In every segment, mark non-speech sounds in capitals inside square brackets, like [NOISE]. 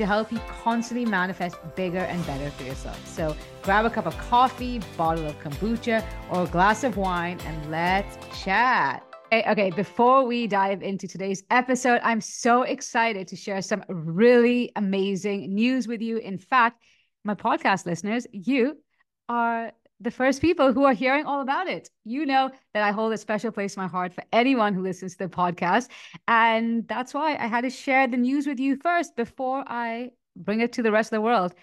to help you constantly manifest bigger and better for yourself. So grab a cup of coffee, bottle of kombucha, or a glass of wine, and let's chat. Okay, okay, before we dive into today's episode, I'm so excited to share some really amazing news with you. In fact, my podcast listeners, you are the first people who are hearing all about it. You know that I hold a special place in my heart for anyone who listens to the podcast. And that's why I had to share the news with you first before I bring it to the rest of the world.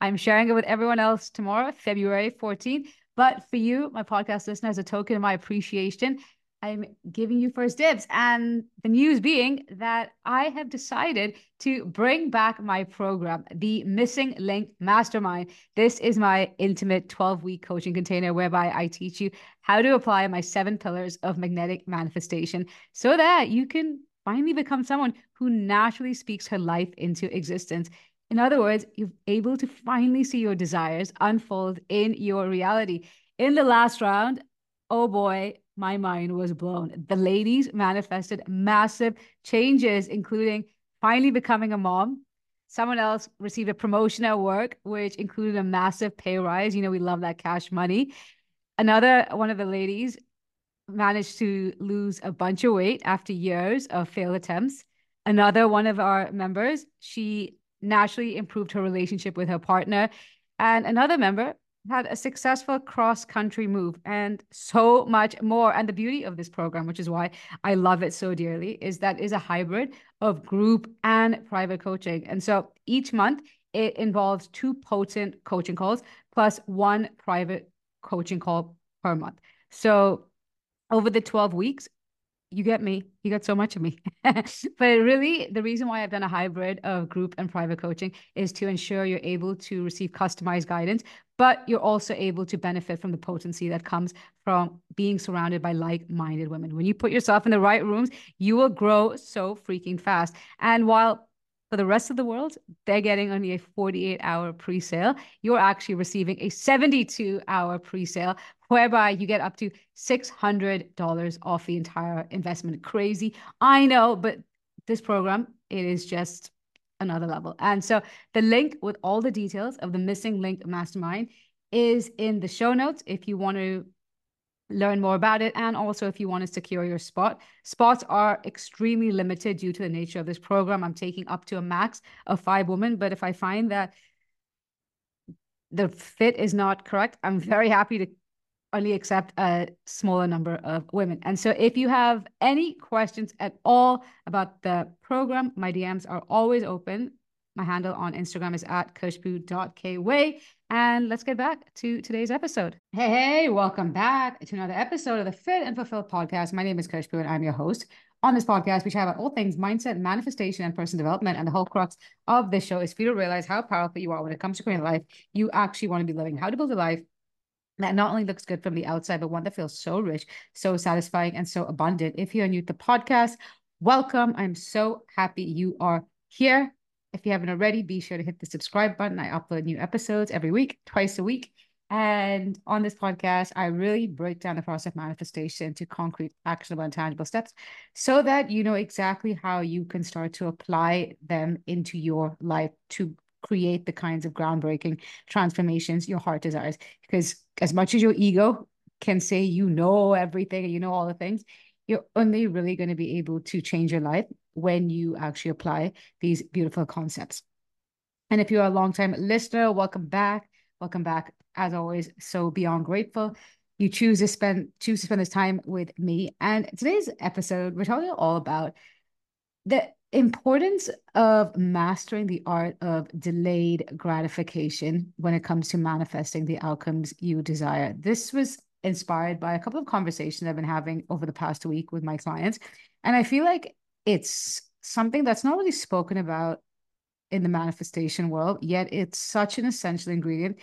I'm sharing it with everyone else tomorrow, February 14th. But for you, my podcast listener, as a token of my appreciation, I'm giving you first dibs. And the news being that I have decided to bring back my program, the Missing Link Mastermind. This is my intimate 12 week coaching container whereby I teach you how to apply my seven pillars of magnetic manifestation so that you can finally become someone who naturally speaks her life into existence. In other words, you're able to finally see your desires unfold in your reality. In the last round, oh boy, my mind was blown. The ladies manifested massive changes, including finally becoming a mom. Someone else received a promotion at work, which included a massive pay rise. You know, we love that cash money. Another one of the ladies managed to lose a bunch of weight after years of failed attempts. Another one of our members, she naturally improved her relationship with her partner. And another member had a successful cross country move and so much more. And the beauty of this program, which is why I love it so dearly, is that is a hybrid of group and private coaching. And so each month it involves two potent coaching calls plus one private coaching call per month. So over the 12 weeks, you get me. You got so much of me. [LAUGHS] but really, the reason why I've done a hybrid of group and private coaching is to ensure you're able to receive customized guidance, but you're also able to benefit from the potency that comes from being surrounded by like minded women. When you put yourself in the right rooms, you will grow so freaking fast. And while for the rest of the world, they're getting only a 48 hour pre sale. You're actually receiving a 72 hour pre sale whereby you get up to $600 off the entire investment. Crazy. I know, but this program, it is just another level. And so the link with all the details of the missing link mastermind is in the show notes if you want to learn more about it and also if you want to secure your spot spots are extremely limited due to the nature of this program i'm taking up to a max of five women but if i find that the fit is not correct i'm very happy to only accept a smaller number of women. And so if you have any questions at all about the program, my DMs are always open. My handle on Instagram is at khushbu.kweigh. And let's get back to today's episode. Hey, hey, welcome back to another episode of the Fit and Fulfilled podcast. My name is Khushbu and I'm your host. On this podcast, we chat about all things mindset, manifestation, and personal development. And the whole crux of this show is for you to realize how powerful you are when it comes to creating life you actually want to be living, how to build a life that not only looks good from the outside, but one that feels so rich, so satisfying, and so abundant. If you're new to the podcast, welcome. I'm so happy you are here. If you haven't already, be sure to hit the subscribe button. I upload new episodes every week, twice a week. And on this podcast, I really break down the process of manifestation to concrete, actionable, and tangible steps so that you know exactly how you can start to apply them into your life to create the kinds of groundbreaking transformations your heart desires. Because as much as your ego can say you know everything you know all the things, you're only really going to be able to change your life when you actually apply these beautiful concepts. And if you're a long-time listener, welcome back. Welcome back. As always, so beyond grateful. You choose to spend choose to spend this time with me. And today's episode, we're talking all about the importance of mastering the art of delayed gratification when it comes to manifesting the outcomes you desire. This was inspired by a couple of conversations I've been having over the past week with my clients. And I feel like it's something that's not really spoken about in the manifestation world, yet it's such an essential ingredient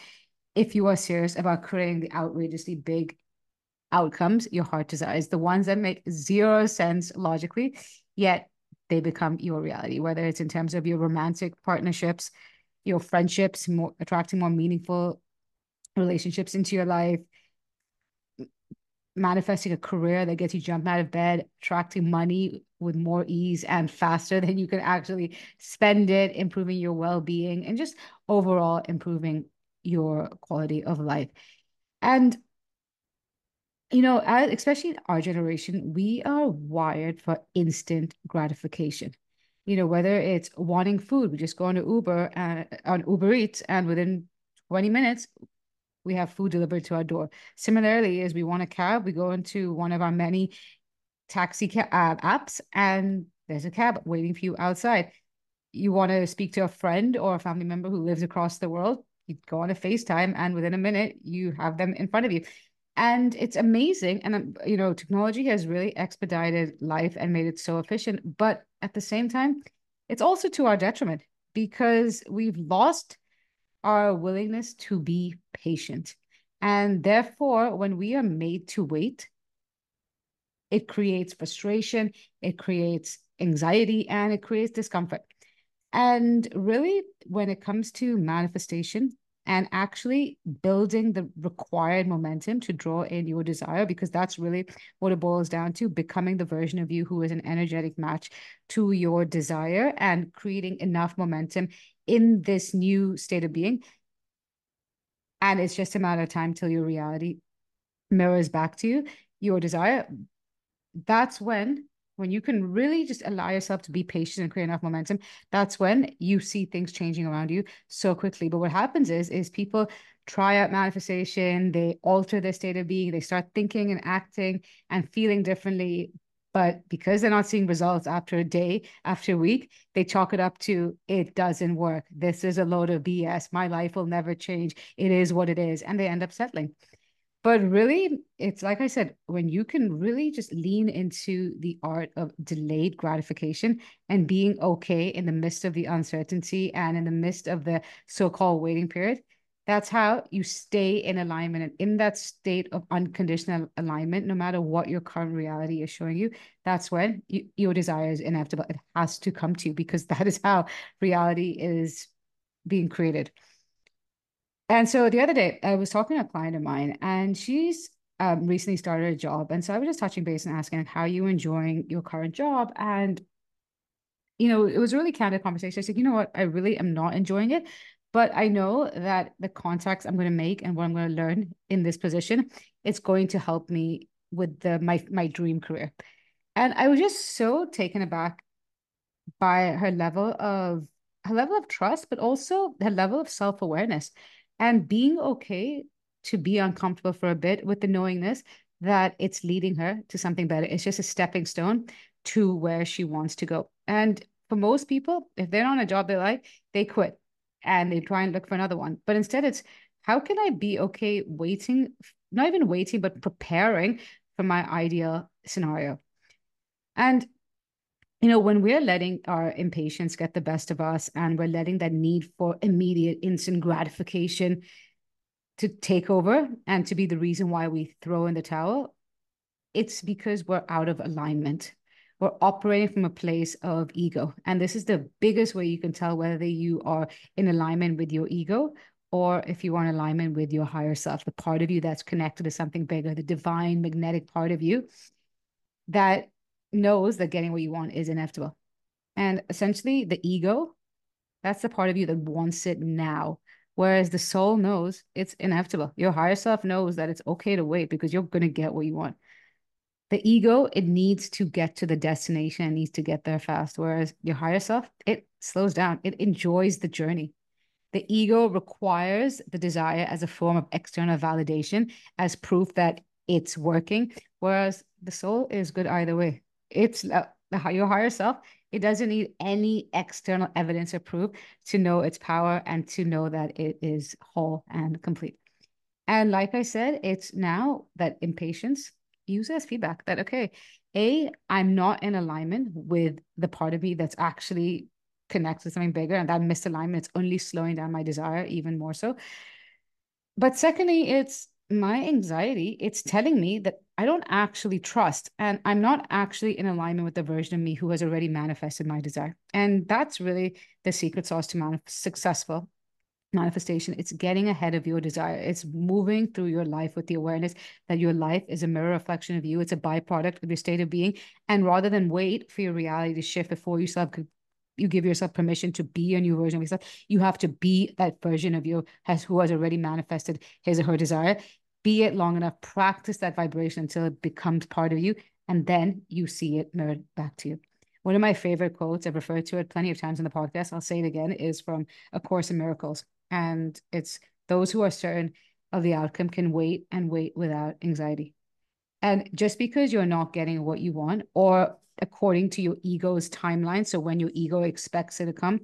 if you are serious about creating the outrageously big outcomes your heart desires, the ones that make zero sense logically, yet they become your reality, whether it's in terms of your romantic partnerships, your friendships, more attracting more meaningful relationships into your life, manifesting a career that gets you jumped out of bed, attracting money with more ease and faster than you can actually spend it, improving your well-being, and just overall improving your quality of life. And you know, especially in our generation, we are wired for instant gratification. You know, whether it's wanting food, we just go on Uber and on Uber Eats, and within 20 minutes, we have food delivered to our door. Similarly, as we want a cab, we go into one of our many taxi ca- uh, apps, and there's a cab waiting for you outside. You want to speak to a friend or a family member who lives across the world, you go on a FaceTime, and within a minute, you have them in front of you. And it's amazing. And, um, you know, technology has really expedited life and made it so efficient. But at the same time, it's also to our detriment because we've lost our willingness to be patient. And therefore, when we are made to wait, it creates frustration, it creates anxiety, and it creates discomfort. And really, when it comes to manifestation, and actually building the required momentum to draw in your desire because that's really what it boils down to becoming the version of you who is an energetic match to your desire and creating enough momentum in this new state of being. And it's just a matter of time till your reality mirrors back to you your desire. That's when when you can really just allow yourself to be patient and create enough momentum, that's when you see things changing around you so quickly. But what happens is, is people try out manifestation, they alter their state of being, they start thinking and acting and feeling differently. But because they're not seeing results after a day, after a week, they chalk it up to it doesn't work. This is a load of BS. My life will never change. It is what it is. And they end up settling. But really, it's like I said, when you can really just lean into the art of delayed gratification and being okay in the midst of the uncertainty and in the midst of the so called waiting period, that's how you stay in alignment. And in that state of unconditional alignment, no matter what your current reality is showing you, that's when you, your desire is inevitable. It has to come to you because [LAUGHS] that is how reality is being created. And so the other day, I was talking to a client of mine, and she's um, recently started a job. And so I was just touching base and asking, like, how are you enjoying your current job? And, you know, it was really candid conversation. I said, you know what? I really am not enjoying it. But I know that the contacts I'm going to make and what I'm going to learn in this position, it's going to help me with the my my dream career. And I was just so taken aback by her level of her level of trust, but also her level of self-awareness and being okay to be uncomfortable for a bit with the knowingness that it's leading her to something better. It's just a stepping stone to where she wants to go. And for most people, if they're on a job they like, they quit and they try and look for another one. But instead, it's how can I be okay waiting, not even waiting, but preparing for my ideal scenario? And you know, when we're letting our impatience get the best of us and we're letting that need for immediate instant gratification to take over and to be the reason why we throw in the towel, it's because we're out of alignment. We're operating from a place of ego. And this is the biggest way you can tell whether you are in alignment with your ego or if you are in alignment with your higher self, the part of you that's connected to something bigger, the divine magnetic part of you that knows that getting what you want is inevitable. And essentially, the ego, that's the part of you that wants it now. Whereas the soul knows it's inevitable. Your higher self knows that it's okay to wait because you're going to get what you want. The ego, it needs to get to the destination, it needs to get there fast. Whereas your higher self, it slows down, it enjoys the journey. The ego requires the desire as a form of external validation, as proof that it's working. Whereas the soul is good either way it's uh, your higher self it doesn't need any external evidence or proof to know its power and to know that it is whole and complete and like i said it's now that impatience use as feedback that okay a i'm not in alignment with the part of me that's actually connected to something bigger and that misalignment is only slowing down my desire even more so but secondly, it's my anxiety. It's telling me that I don't actually trust and I'm not actually in alignment with the version of me who has already manifested my desire. And that's really the secret sauce to manif- successful manifestation. It's getting ahead of your desire. It's moving through your life with the awareness that your life is a mirror reflection of you. It's a byproduct of your state of being. And rather than wait for your reality to shift before you self you give yourself permission to be a new version of yourself. You have to be that version of you has who has already manifested his or her desire. Be it long enough, practice that vibration until it becomes part of you, and then you see it mirrored back to you. One of my favorite quotes, I've referred to it plenty of times in the podcast, I'll say it again, is from A Course in Miracles. And it's those who are certain of the outcome can wait and wait without anxiety. And just because you're not getting what you want, or according to your ego's timeline. So when your ego expects it to come,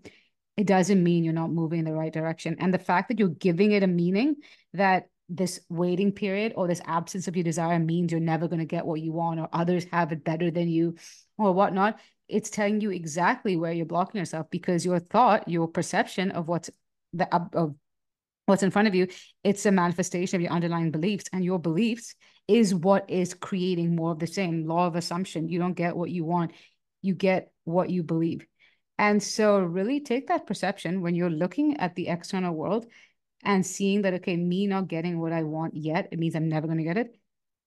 it doesn't mean you're not moving in the right direction. And the fact that you're giving it a meaning that this waiting period or this absence of your desire means you're never going to get what you want or others have it better than you or whatnot, it's telling you exactly where you're blocking yourself because your thought, your perception of what's the of what's in front of you, it's a manifestation of your underlying beliefs, and your beliefs is what is creating more of the same law of assumption. You don't get what you want, you get what you believe. And so, really take that perception when you're looking at the external world and seeing that, okay, me not getting what I want yet, it means I'm never going to get it.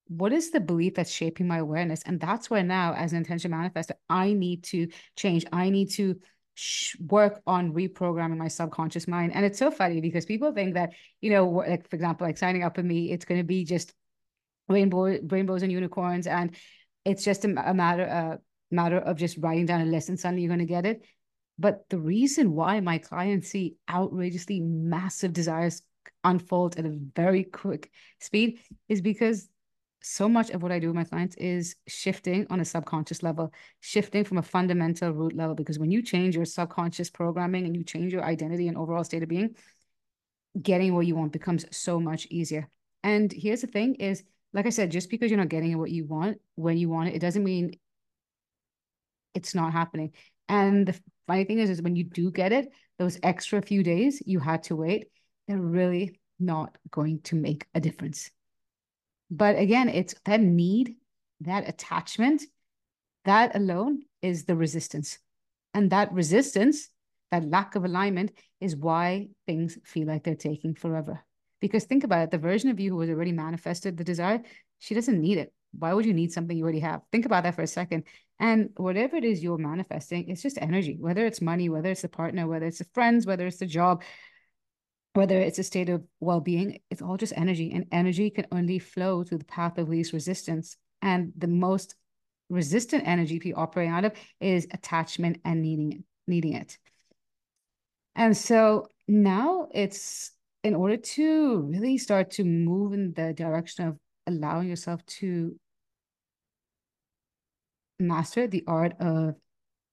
What is the belief that's shaping my awareness? And that's where now, as an intention manifestor, I need to change. I need to work on reprogramming my subconscious mind. And it's so funny because people think that, you know, like for example, like signing up with me, it's going to be just rainbow rainbows and unicorns, and it's just a, a matter a matter of just writing down a and suddenly you're going to get it. But the reason why my clients see outrageously massive desires unfold at a very quick speed is because so much of what I do with my clients is shifting on a subconscious level, shifting from a fundamental root level. Because when you change your subconscious programming and you change your identity and overall state of being, getting what you want becomes so much easier. And here's the thing is, like I said, just because you're not getting what you want when you want it, it doesn't mean it's not happening. And the funny thing is, is when you do get it, those extra few days you had to wait, they're really not going to make a difference. But again, it's that need, that attachment, that alone is the resistance. And that resistance, that lack of alignment, is why things feel like they're taking forever. Because think about it the version of you who has already manifested the desire, she doesn't need it. Why would you need something you already have? Think about that for a second. And whatever it is you're manifesting, it's just energy, whether it's money, whether it's a partner, whether it's the friends, whether it's the job, whether it's a state of well-being it's all just energy and energy can only flow through the path of least resistance and the most resistant energy people operate out of is attachment and needing it needing it and so now it's in order to really start to move in the direction of allowing yourself to master the art of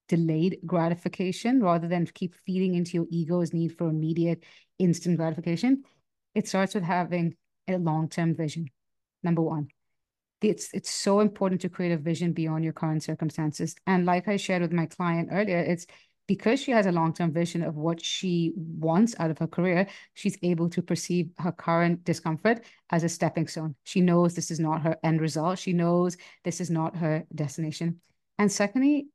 delayed gratification rather than keep feeding into your ego's need for immediate instant gratification. It starts with having a long-term vision number one. It's it's so important to create a vision beyond your current circumstances. And like i shared with my client earlier it's because she has a long-term vision of what she wants out of her career she's able to perceive her current discomfort as a stepping stone. She knows this is not her end result. She knows this is not her destination. And secondly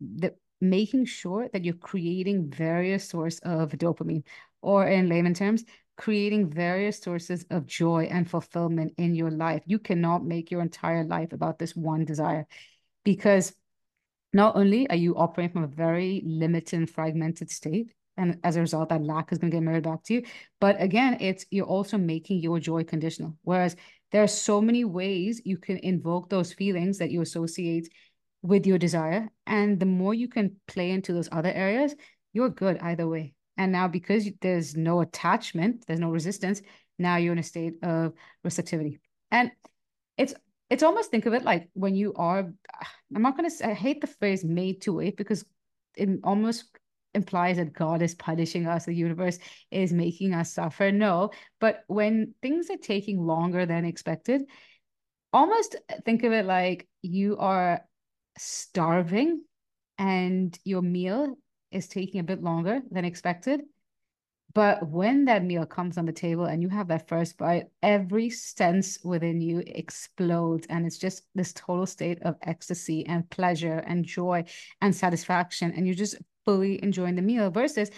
the making sure that you're creating various sources of dopamine or in layman terms creating various sources of joy and fulfillment in your life. You cannot make your entire life about this one desire because not only are you operating from a very limited and fragmented state and as a result that lack is going to get mirrored back to you but again it's you're also making your joy conditional whereas there are so many ways you can invoke those feelings that you associate with your desire. And the more you can play into those other areas, you're good either way. And now, because there's no attachment, there's no resistance, now you're in a state of receptivity. And it's it's almost think of it like when you are i'm not going to i hate the phrase made to wait because it almost implies that god is punishing us the universe is making us suffer. No but when things are taking longer than expected almost think of it like you are starving and your meal is taking a bit longer than expected, But when that meal comes on the table and you have that first bite, every sense within you explodes. And it's just this total state of ecstasy and pleasure and joy and satisfaction. And you're just fully enjoying the meal versus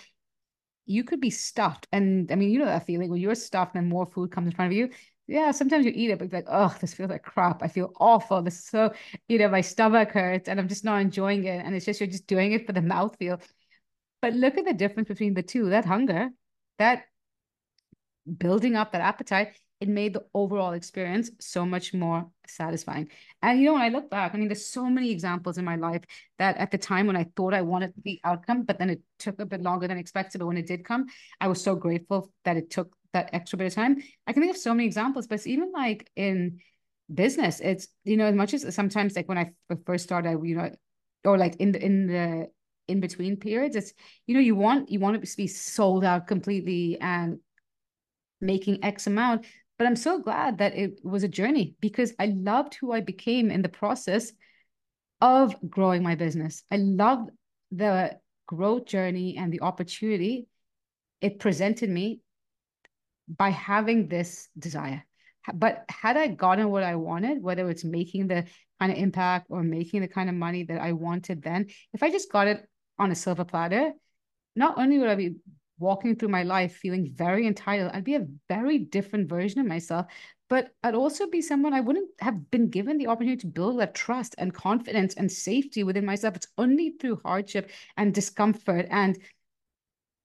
you could be stuffed. And I mean, you know that feeling when you're stuffed and more food comes in front of you. Yeah, sometimes you eat it, but like, oh, this feels like crap. I feel awful. This is so, you know, my stomach hurts and I'm just not enjoying it. And it's just, you're just doing it for the mouthfeel. But look at the difference between the two. That hunger, that building up that appetite, it made the overall experience so much more satisfying. And you know, when I look back, I mean, there's so many examples in my life that at the time when I thought I wanted the outcome, but then it took a bit longer than expected. But when it did come, I was so grateful that it took that extra bit of time. I can think of so many examples, but it's even like in business, it's you know, as much as sometimes like when I first started, you know, or like in the in the in between periods, it's you know, you want you want it to be sold out completely and making X amount. But I'm so glad that it was a journey because I loved who I became in the process of growing my business. I loved the growth journey and the opportunity it presented me by having this desire. But had I gotten what I wanted, whether it's making the kind of impact or making the kind of money that I wanted then, if I just got it on a silver platter, not only would I be walking through my life feeling very entitled, I'd be a very different version of myself. But I'd also be someone I wouldn't have been given the opportunity to build that trust and confidence and safety within myself. It's only through hardship and discomfort and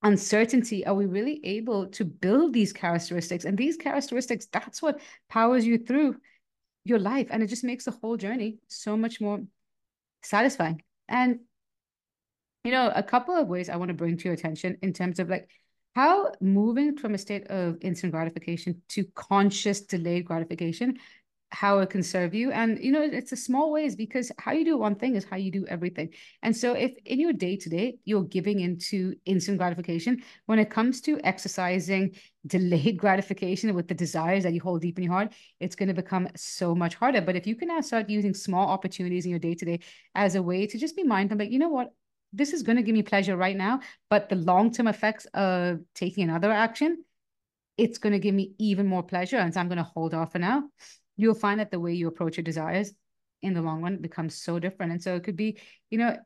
uncertainty are we really able to build these characteristics and these characteristics that's what powers you through your life and it just makes the whole journey so much more satisfying and you know a couple of ways i want to bring to your attention in terms of like how moving from a state of instant gratification to conscious delayed gratification how it can serve you. And, you know, it's a small ways because how you do one thing is how you do everything. And so if in your day to day, you're giving into instant gratification, when it comes to exercising delayed [LAUGHS] gratification with the desires that you hold deep in your heart, it's going to become so much harder. But if you can now start using small opportunities in your day to day as a way to just be mindful, like, you know what? This is going to give me pleasure right now, but the long term effects of taking another action, it's going to give me even more pleasure. And so I'm going to hold off for now you'll find that the way you approach your desires in the long run becomes so different. And so it could be, you know,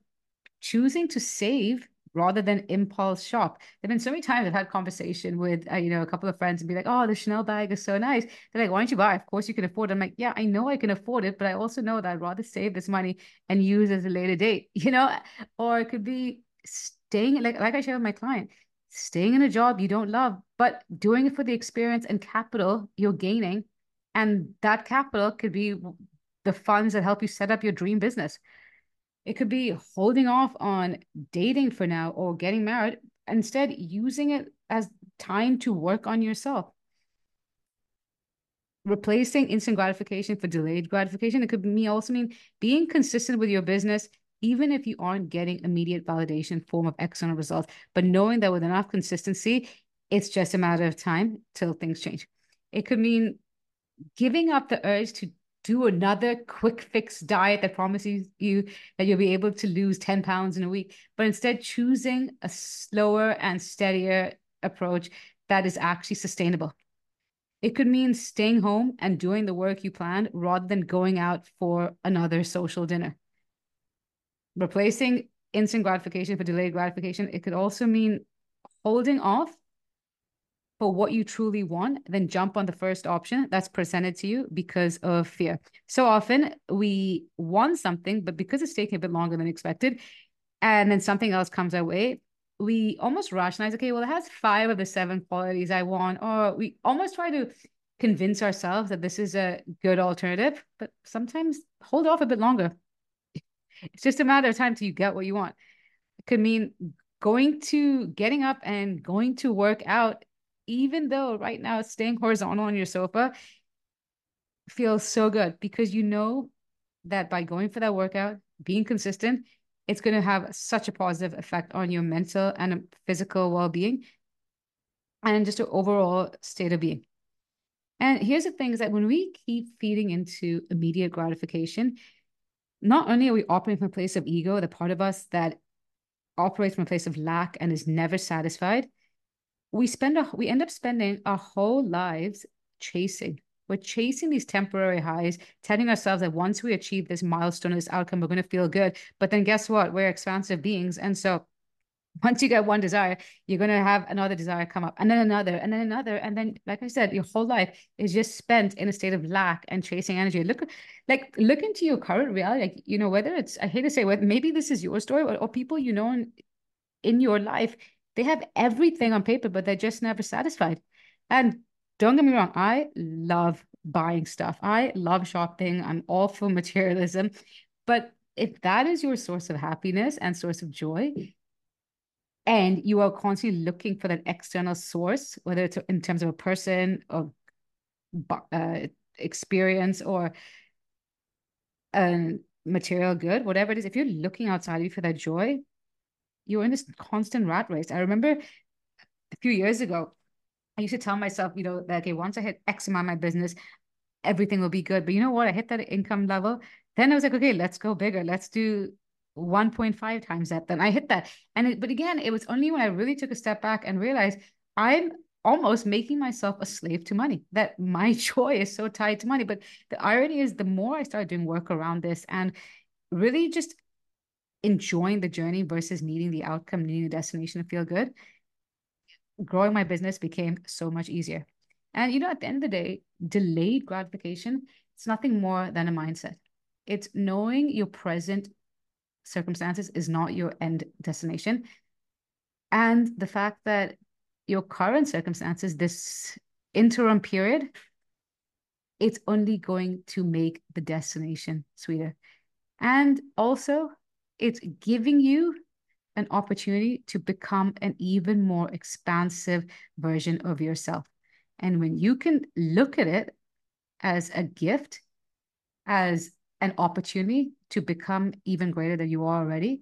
choosing to save rather than impulse shop. There've been so many times I've had conversation with, uh, you know, a couple of friends and be like, oh, the Chanel bag is so nice. They're like, why don't you buy? Of course you can afford it. I'm like, yeah, I know I can afford it, but I also know that I'd rather save this money and use it as a later date, [LAUGHS] you know, or it could be staying, like, like I share with my client, staying in a job you don't love, but doing it for the experience and capital you're gaining and that capital could be the funds that help you set up your dream business. It could be holding off on dating for now or getting married, instead, using it as time to work on yourself. Replacing instant gratification for delayed gratification. It could me also mean being consistent with your business, even if you aren't getting immediate validation form of external results, but knowing that with enough consistency, it's just a matter of time till things change. It could mean giving up the urge to do another quick fix diet that promises you that you'll be able to lose 10 pounds in a week, but instead choosing a slower and steadier approach that is actually sustainable. It could mean staying home and doing the work you planned rather than going out for another social dinner. Replacing instant gratification for delayed gratification, it could also mean holding off for what you truly want, then jump on the first option that's presented to you because of fear. So often we want something, but because it's taking a bit longer than expected, and then something else comes our way, we almost rationalize, okay, well, it has five of the seven qualities I want, or we almost try to convince ourselves that this is a good alternative, but sometimes hold off a bit longer. [LAUGHS] It's just a matter of time till you get what you want. It could mean going to getting up and going to work out even though right now staying horizontal on your sofa feels so good because you know that by going for that workout, being consistent, it's going to have such a positive effect on your mental and physical well-being and just an overall state of being. And here's the thing is that when we keep feeding into immediate gratification, not only are we operating from a place of ego, the part of us that operates from a place of lack and is never satisfied, we spend a, we end up spending our whole lives chasing. We're chasing these temporary highs, telling ourselves that once we achieve this milestone, this outcome, we're going to feel good. But then guess what? We're expansive beings. And so once you get one desire, you're going to have another desire come up, and then another, and then another. And then, like I said, your whole life is just spent in a state of lack and chasing energy. Look, like, look into your current reality. Like, you know, whether it's, I hate to say, whether maybe this is your story or, or people you know in, in your life, they have everything on paper, but they're just never satisfied. And don't get me wrong, I love buying stuff. I love shopping. I'm all for [LAUGHS] materialism. But if that is your source of happiness and source of joy, and you are constantly looking for that external source, whether it's in terms of a person or uh, experience or a material good, whatever it is, if you're looking outside of you for that joy, you're in this constant rat race. I remember a few years ago, I used to tell myself, you know, that okay, once I hit X amount of my business, everything will be good. But you know what? I hit that income level. Then I was like, okay, let's go bigger. Let's do 1.5 times that. Then I hit that. And it, but again, it was only when I really took a step back and realized I'm almost making myself a slave to money, that my [LAUGHS] joy is so tied to money. But the irony is the more I started doing work around this and really just enjoying the journey versus needing the outcome, needing the destination to feel good, growing my business became so much easier. And you know, at the end of the day, delayed gratification, it's nothing more than a mindset. It's knowing your present circumstances is not your end destination. And the fact that your current circumstances, this interim period, it's only going to make the destination sweeter. And also, it's giving you an opportunity to become an even more expansive version of yourself. And when you can look at it as a gift, as an opportunity to become even greater than you are already,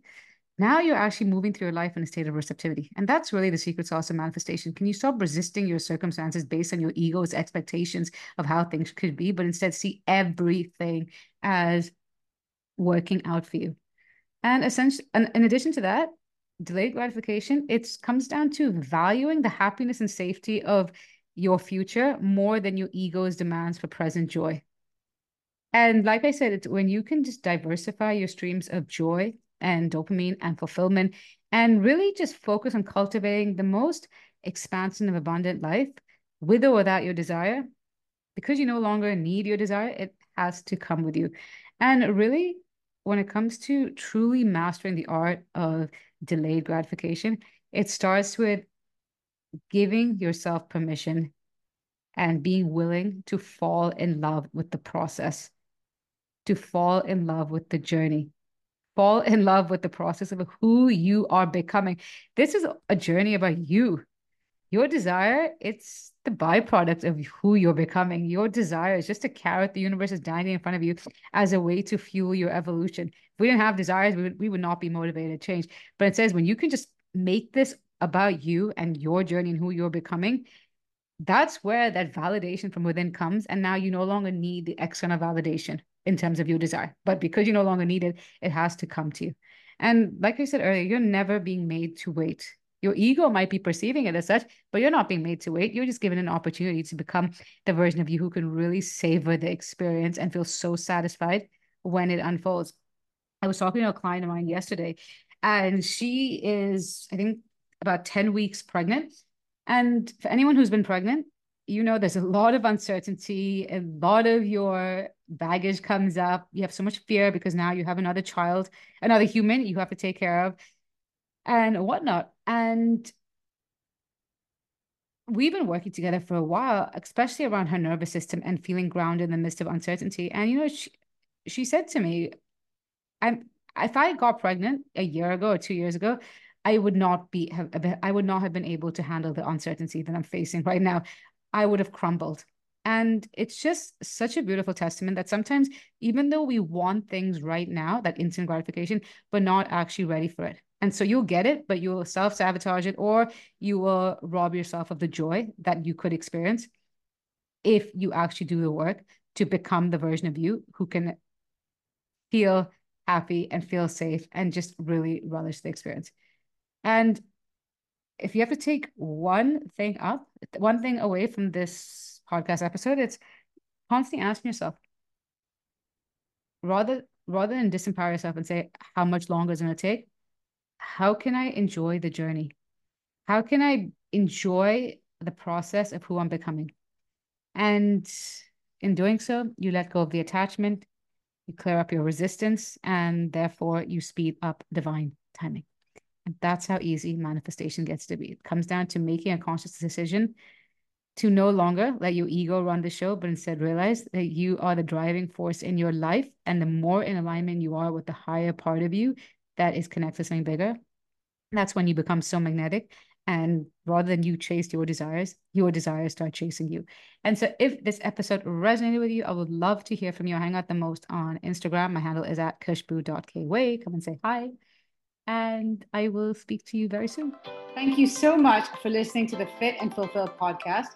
now you're actually moving through your life in a state of receptivity. And that's really the secret sauce of manifestation. Can you stop resisting your circumstances based on your ego's expectations of how things could be, but instead see everything as working out for you? And essentially, and in addition to that, delayed gratification, it comes down to valuing the happiness and safety of your future more than your ego's demands for present joy. And like I said, it's when you can just diversify your streams of joy and dopamine and fulfillment and really just focus on cultivating the most expansive and abundant life with or without your desire, because you no longer need your desire, it has to come with you. And really, when it comes to truly mastering the art of delayed gratification, it starts with giving yourself permission and being willing to fall in love with the process to fall in love with the journey, fall in love with the process of who you are becoming. This is a journey about you. Your desire, it's the byproduct of who you're becoming. Your desire is just a carrot the universe is dining in front of you as a way to fuel your evolution. If we didn't have desires, we would, we would not be motivated to change. But it says when you can just make this about you and your journey and who you're becoming, that's where that validation from within comes. And now you no longer need the external validation in terms of your desire. But because you no longer need it, it has to come to you. And like I said earlier, you're never being made to wait. Your ego might be perceiving it as such, but you're not being made to wait. You're just given an opportunity to become the version of you who can really savor the experience and feel so satisfied when it unfolds. I was talking to a client of mine yesterday, and she is, I think, about 10 weeks pregnant. And for anyone who's been pregnant, you know there's a lot of uncertainty a lot of your baggage comes up you have so much fear because now you have another child another human you have to take care of and whatnot and we've been working together for a while especially around her nervous system and feeling grounded in the midst of uncertainty and you know she, she said to me i'm if i got pregnant a year ago or two years ago I would not be have I would not have been able to handle the uncertainty that I'm facing right now. I would have crumbled. And it's just such a beautiful testament that sometimes, even though we want things right now, that instant gratification, but not actually ready for it. And so you'll get it, but you'll self sabotage it, or you will rob yourself of the joy that you could experience if you actually do the work to become the version of you who can feel happy and feel safe and just really relish the experience. And if you have to take one thing up, one thing away from this podcast episode, it's constantly asking yourself, rather rather than disempower yourself and say how much longer is it going to take, how can I enjoy the journey? How can I enjoy the process of who I'm becoming? And in doing so, you let go of the attachment, you clear up your resistance, and therefore you speed up divine timing. And that's how easy manifestation gets to be. It comes down to making a conscious decision to no longer let your ego run the show, but instead realize that you are the driving force in your life. And the more in alignment you are with the higher part of you that is connected to something bigger, that's when you become so magnetic. And rather than you chase your desires, your desires start chasing you. And so, if this episode resonated with you, I would love to hear from you. I hang out the most on Instagram. My handle is at khushbu.kweigh. Come and say hi and I will speak to you very soon. Thank you so much for listening to the Fit and Fulfilled podcast.